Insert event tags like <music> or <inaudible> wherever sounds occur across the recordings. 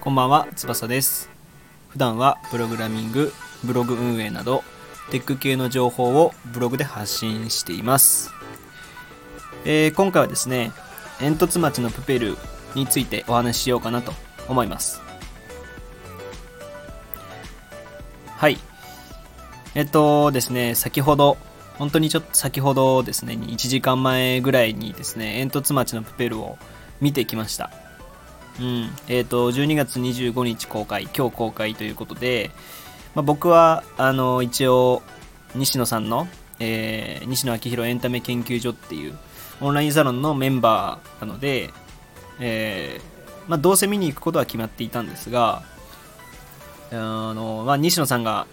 こんばんは、翼です。普段はプログラミング、ブログ運営など、テック系の情報をブログで発信しています。えー今回はですね、煙突町のプペルについてお話ししようかなと思います。はい。えっとですね、先ほど、本当にちょっと先ほどですね、1時間前ぐらいにですね、煙突町のプペルを見てきました。うん。えっ、と、12月25日公開、今日公開ということで、まあ、僕は、あの、一応、西野さんの、えー西野昭弘エンタメ研究所っていうオンラインサロンのメンバーなので、えーまあ、どうせ見に行くことは決まっていたんですが、あの、まあ、西野さんが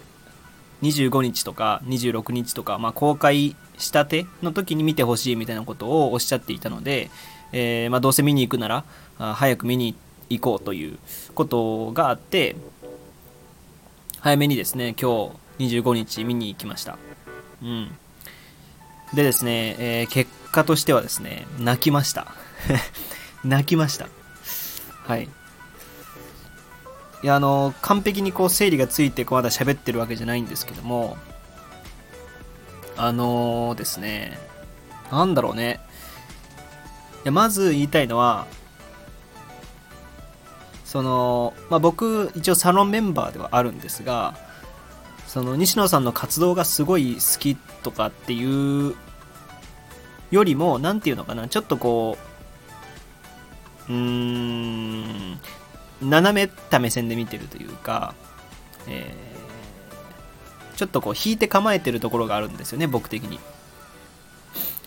25日とか26日とか、まあ、公開したての時に見てほしいみたいなことをおっしゃっていたので、えーまあ、どうせ見に行くなら早く見に行こうということがあって早めにですね今日25日見に行きました。うん。でですね、えー結果としてはですね泣きました。<laughs> 泣きました。はい。いやあの完璧にこう整理がついてこうまだ喋ってるわけじゃないんですけどもあのですねなんだろうね。いやまず言いたいのはその、まあ、僕一応サロンメンバーではあるんですがその西野さんの活動がすごい好きとかっていうよりも何て言うのかなちょっとこううーん斜めた目線で見てるというか、えーちょっとこう引いて構えてるところがあるんですよね僕的に。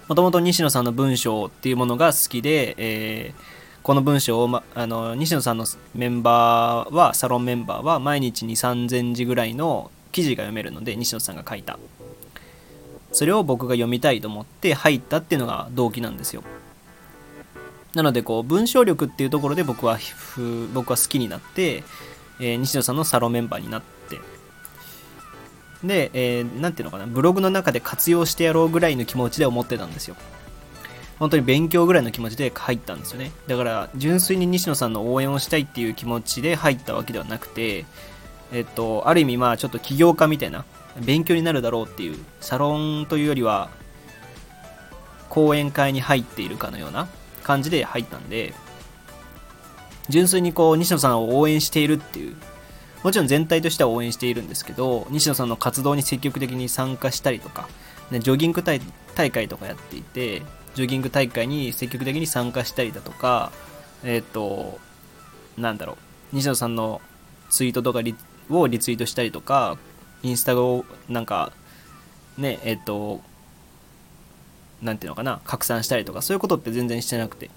もともと西野さんの文章っていうものが好きで、えーこの文章を、ま、あの西野さんのメンバーはサロンメンバーは毎日に3000字ぐらいの記事が読めるので西野さんが書いた。それを僕が読みたいと思って入ったっていうのが動機なんですよ。なのでこう文章力っていうところで僕は僕は好きになって、えー西野さんのサロンメンバーになって。で、えーなんていうのかなブログの中で活用してやろうぐらいの気持ちで思ってたんですよ。本当に勉強ぐらいの気持ちで入ったんですよね。だから純粋に西野さんの応援をしたいっていう気持ちで入ったわけではなくてえっとある意味まあちょっと起業家みたいな勉強になるだろうっていうサロンというよりは講演会に入っているかのような感じで入ったんで純粋にこう西野さんを応援しているっていうもちろん全体としては応援しているんですけど西野さんの活動に積極的に参加したりとか、ね、ジョギング大会とかやっていてジョギング大会に積極的に参加したりだとかえっ、となんだろう西野さんのツイートとかをリツイートしたりとかインスタをなんかねえっ、となんていうのかな拡散したりとかそういうことって全然してなくて。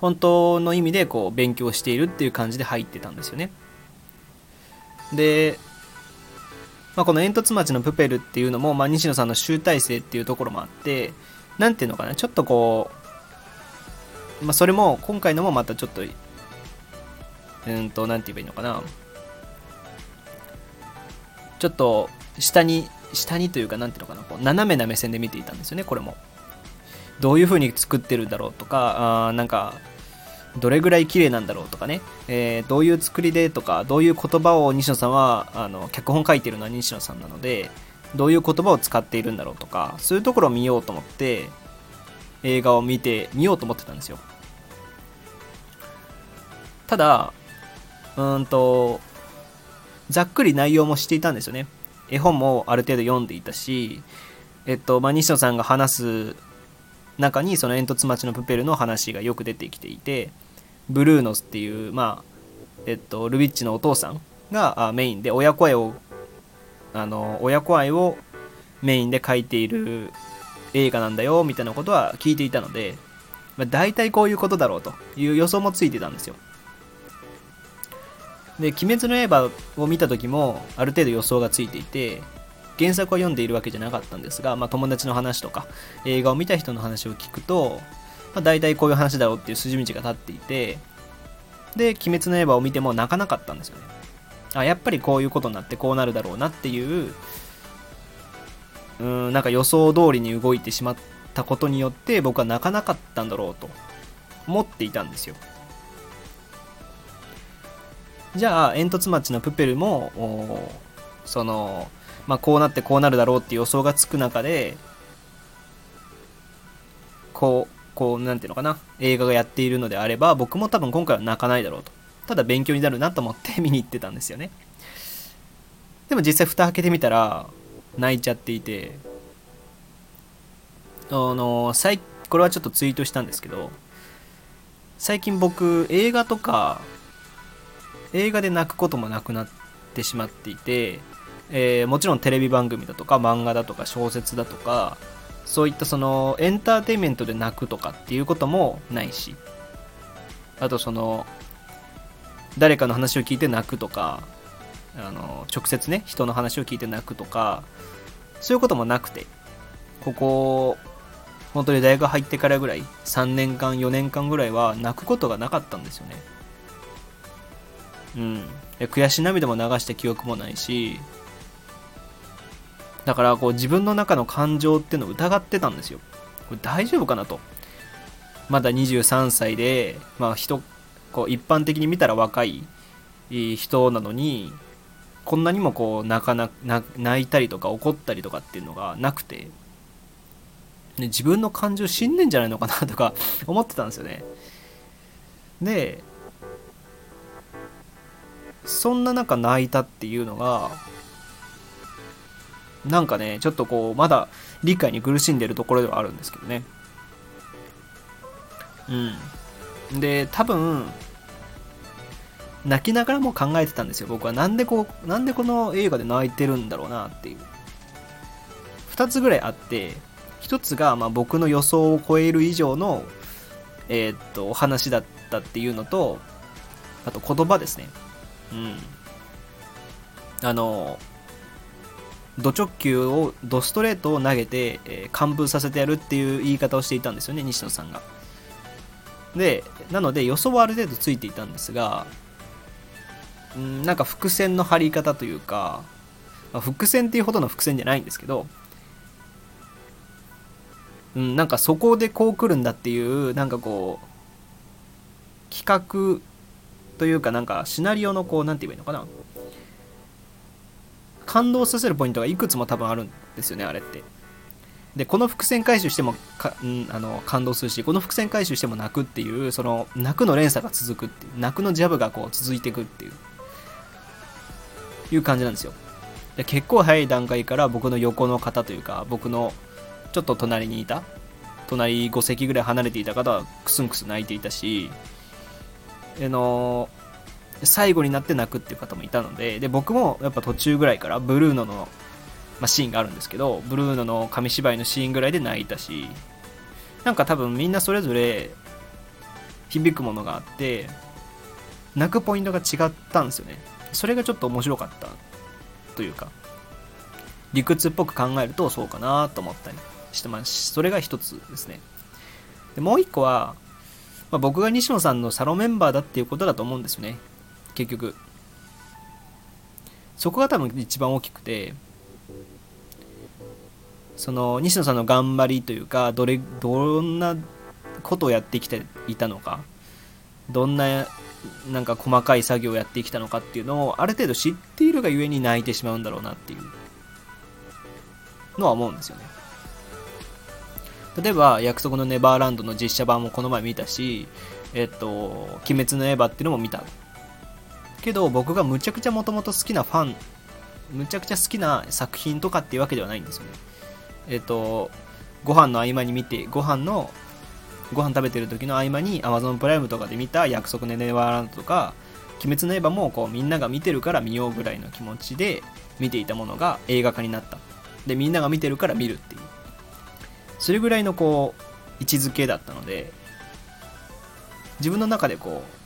本当の意味でこう勉強しているっていう感じで入ってたんですよね。で、まあ、この煙突町のプペルっていうのも、まあ、西野さんの集大成っていうところもあってなんていうのかなちょっとこう、まあ、それも今回のもまたちょっとうんとなんて言えばいいのかな。ちょっと下に下にというかなんていうのかなこう斜めな目線で見ていたんですよねこれも。どういう風に作ってるんだろうとかあーなんかどれぐらい綺麗なんだろうとかね、えーどういう作りでとかどういう言葉を西野さんはあの脚本書いてるのは西野さんなのでどういう言葉を使っているんだろうとかそういうところを見ようと思って映画を見て見ようと思ってたんですよ。ただうんとざっくり内容もしていたんですよね。絵本もある程度読んでいたしえっと、まあ、西野さんが話す中にその煙突町のプペルの話がよく出てきていてブルーノスっていうまあえっとルビッチのお父さんがメインで親子愛をあの親子愛をメインで描いている映画なんだよみたいなことは聞いていたので、まあ、大体こういうことだろうという予想もついてたんですよ。で「鬼滅の刃」を見た時もある程度予想がついていて原作を読んでいるわけじゃなかったんですが、まあ、友達の話とか映画を見た人の話を聞くと、まあ、大体こういう話だろうっていう筋道が立っていてで「鬼滅の刃」を見ても泣かなかったんですよね。あやっぱりこういうことになってこうなるだろうなっていううんなんか予想通りに動いてしまったことによって僕は泣かなかったんだろうと思っていたんですよ。じゃあ煙突町のプペルもそのまあこうなってこうなるだろうっていう予想がつく中でこうこうなんていうのかな映画がやっているのであれば僕も多分今回は泣かないだろうと。ただ勉強になるなと思って <laughs> 見に行ってたんですよね。でも実際蓋開けてみたら泣いちゃっていてあの最これはちょっとツイートしたんですけど最近僕映画とか映画で泣くこともなくなってしまっていて、えー、もちろんテレビ番組だとか漫画だとか小説だとかそういったそのエンターテインメントで泣くとかっていうこともないしあとその誰かの話を聞いて泣くとかあの直接ね人の話を聞いて泣くとかそういうこともなくてここ本当に大学入ってからぐらい3年間4年間ぐらいは泣くことがなかったんですよね。うん。悔し涙も流した記憶もないしだからこう自分の中の感情っていうのを疑ってたんですよ。これ大丈夫かなと。まだ23歳でまあ人こう一般的に見たら若い人なのにこんなにもこう泣かな泣いたりとか怒ったりとかっていうのがなくて、ね、自分の感情死んでんじゃないのかなとか思ってたんですよね。でそんな中泣いたっていうのがなんかねちょっとこうまだ理解に苦しんでるところではあるんですけどね。うん。で多分泣きながらも考えてたんですよ。僕は。なんでこうなんでこの映画で泣いてるんだろうなっていう。2つぐらいあって1つがま僕の予想を超える以上のえー、っとお話だったっていうのとあと言葉ですね。うん。あのド直球をドストレートを投げて、えー、完封させてやるっていう言い方をしていたんですよね西野さんが。でなので予想はある程度ついていたんですがんなんか伏線の張り方というか、まあ、伏線っていうほどの伏線じゃないんですけど、うん、なんかそこでこう来るんだっていうなんかこう企画というかなんかシナリオのこう何て言えばいいのかな？感動させるポイントがいくつも多分あるんですよねあれって。でこの伏線回収してもか、うん、あの感動するしこの伏線回収しても泣くっていうその泣くの連鎖が続くっていう泣くのジャブがこう続いていくっていういう感じなんですよ。で結構早い段階から僕の横の方というか僕のちょっと隣にいた隣5席ぐらい離れていた方はクスンクス泣いていたしあの最後になって泣くっていう方もいたのでで僕もやっぱ途中ぐらいからブルーノの、まあ、シーンがあるんですけどブルーノの紙芝居のシーンぐらいで泣いたしなんか多分みんなそれぞれ響くものがあって泣くポイントが違ったんですよね。それがちょっと面白かったというか理屈っぽく考えるとそうかなと思ったりしてますそれが一つですね。でもう一個は、まあ、僕が西野さんのサロンメンバーだっていうことだと思うんですよね。結局。そこが多分一番大きくて。その西野さんの頑張りというかどれどんなことをやってきていたのか。どんななんか細かい作業をやってきたのかっていうのをある程度知っているがゆえに泣いてしまうんだろうなっていうのは思うんですよね。例えば約束のネバーランドの実写版もこの前見たしえっと鬼滅の刃っていうのも見た。けど僕がむちゃくちゃもともと好きなファンむちゃくちゃ好きな作品とかっていうわけではないんですよね。えっとご飯の合間に見てご飯のご飯食べてる時の合間に Amazon プライムとかで見た約束のネバーランドとか鬼滅の刃もこうみんなが見てるから見ようぐらいの気持ちで見ていたものが映画化になった。でみんなが見てるから見るっていう。それぐらいのこう位置づけだったので自分の中でこう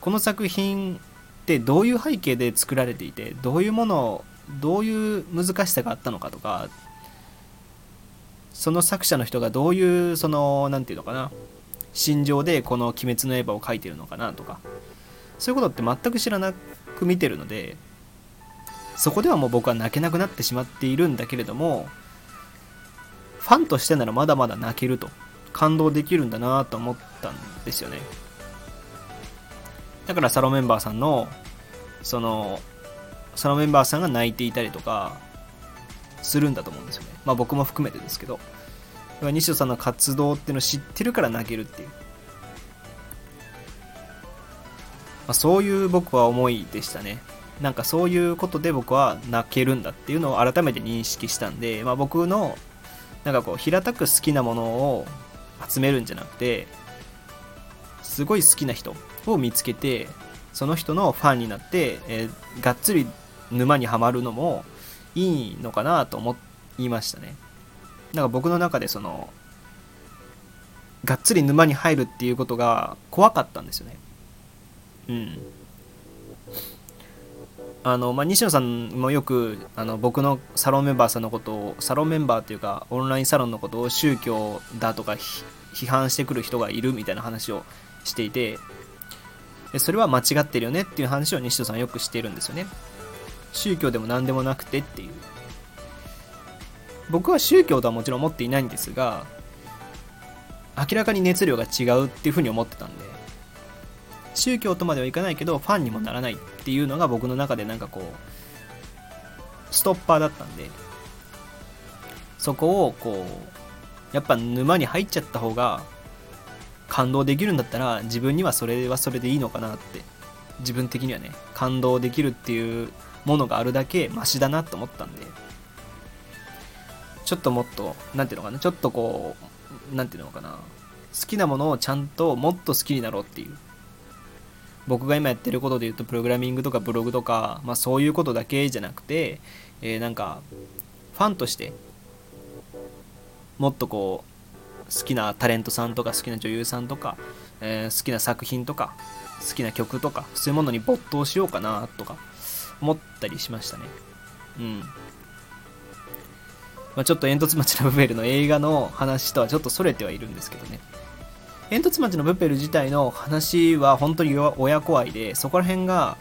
この作品ってどういう背景で作られていてどういうものをどういう難しさがあったのかとかその作者の人がどういうその何て言うのかな心情でこの「鬼滅の刃」を描いてるのかなとかそういうことって全く知らなく見てるのでそこではもう僕は泣けなくなってしまっているんだけれどもファンとしてならまだまだ泣けると感動できるんだなと思ったんですよね。だからサロメンバーさんのそのサロメンバーさんが泣いていたりとかするんだと思うんですよね。まあ僕も含めてですけど。西野さんの活動っていうのを知ってるから泣けるっていう、まあ、そういう僕は思いでしたね。なんかそういうことで僕は泣けるんだっていうのを改めて認識したんで、まあ、僕のなんかこう平たく好きなものを集めるんじゃなくてすごい好きな人を見つけてその人のファンになって、えー、がっつり沼にはまるのもいいのかなと思いましたね。なんか僕の中でそのがっつり沼に入るっていうことが怖かったんですよね。うん。あの、まあ、西野さんもよくあの僕のサロンメンバーさんのことをサロンメンバーっていうかオンラインサロンのことを宗教だとか批判してくる人がいるみたいな話をしていてそれは間違ってるよねっていう話を西野さんよくしているんですよね。宗教でも何でもなくてっていう。僕は宗教とはもちろん思っていないんですが明らかに熱量が違うっていうふうに思ってたんで宗教とまではいかないけどファンにもならないっていうのが僕の中でなんかこうストッパーだったんでそこをこうやっぱ沼に入っちゃった方が感動できるんだったら自分にはそれはそれでいいのかなって自分的にはね感動できるっていうものがあるだけマシだなと思ったんでちょっともっと何ていうのかなちょっとこう何ていうのかな好きなものをちゃんともっと好きになろうっていう僕が今やってることで言うとプログラミングとかブログとか、まあ、そういうことだけじゃなくて、えー、なんかファンとしてもっとこう好きなタレントさんとか好きな女優さんとか、えー、好きな作品とか好きな曲とかそういうものに没頭しようかなとか思ったりしましたね。うん。まあ、ちょっと煙突町のブベルの映画の話とはちょっとそれてはいるんですけどね。煙突町のブッペル自体の話は本当に親子愛で、そこら辺が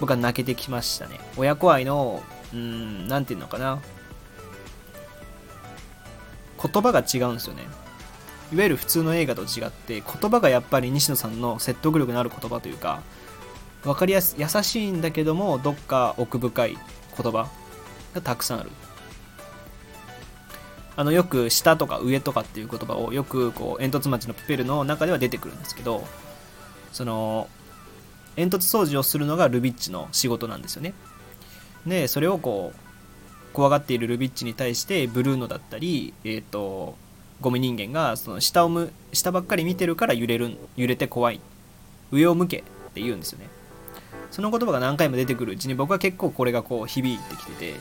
僕は泣けてきましたね。親子愛の、うん、なんていうのかな。言葉が違うんですよね。いわゆる普通の映画と違って、言葉がやっぱり西野さんの説得力のある言葉というか、分かりやす優しいんだけども、どっか奥深い言葉がたくさんある。あのよく下とか上とかっていう言葉をよくこう煙突町のプペルの中では出てくるんですけどその煙突掃除をするのがルビッチの仕事なんですよね。でそれをこう怖がっているルビッチに対してブルーノだったりえっ、ー、とゴミ人間がその下をむ下ばっかり見てるから揺れる揺れて怖い。上を向けって言うんですよね。その言葉が何回も出てくるうちに僕は結構これがこう響いてきてて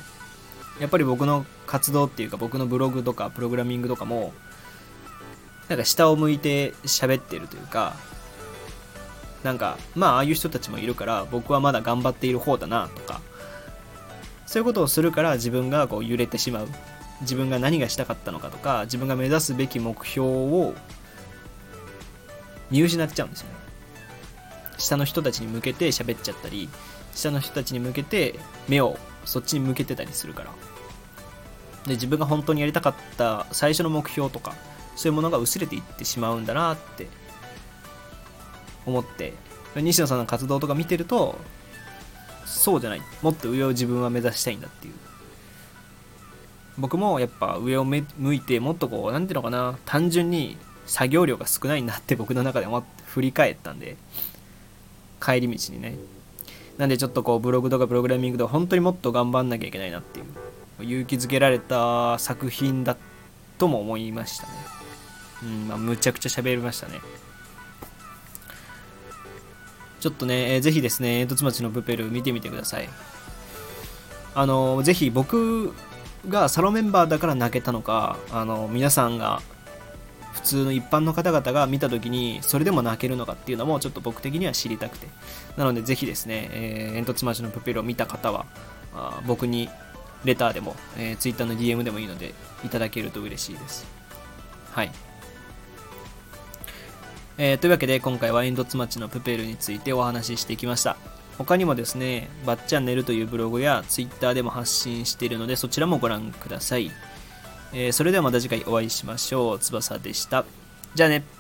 やっぱり僕の活動っていうか僕のブログとかプログラミングとかもなんか下を向いて喋ってるというかなんかまあああいう人たちもいるから僕はまだ頑張っている方だなとかそういうことをするから自分がこう揺れてしまう。自分が何がしたかったのかとか自分が目指すべき目標を見失っちゃうんですよね。下の人たちに向けて喋っちゃったり下の人たちに向けて目をそっちに向けてたりするから。で自分が本当にやりたかった最初の目標とかそういうものが薄れていってしまうんだなって思って。西野さんの活動とか見てるとそうじゃない。もっと上を自分は目指したいんだっていう。僕もやっぱ上を向いてもっとこう何ていうのかな単純に作業量が少ないなって僕の中で思って振り返ったんで帰り道にね。なんでちょっとこうブログとかプログラミングで本当にもっと頑張んなきゃいけないなっていう勇気づけられた作品だとも思いましたね。うん、まあ、むちゃくちゃ喋りましたね。ちょっとね、えー、ぜひですね、煙突町のプペル見てみてください。あの、ぜひ僕がサロンメンバーだから泣けたのか、あの、皆さんが普通の一般の方々が見た時にそれでも泣けるのかっていうのもちょっと僕的には知りたくて。なのでぜひですね、えー、煙突町のプペルを見た方はあ僕にレターでも、えー、Twitter の DM でもいいのでいただけると嬉しいです。はい。えー、というわけで今回は煙突町のプペルについてお話ししてきました。他にもですね、バッチャンネルというブログや Twitter でも発信しているので、そちらもご覧ください。えー、それではまた次回お会いしましょう。翼でした。じゃあね。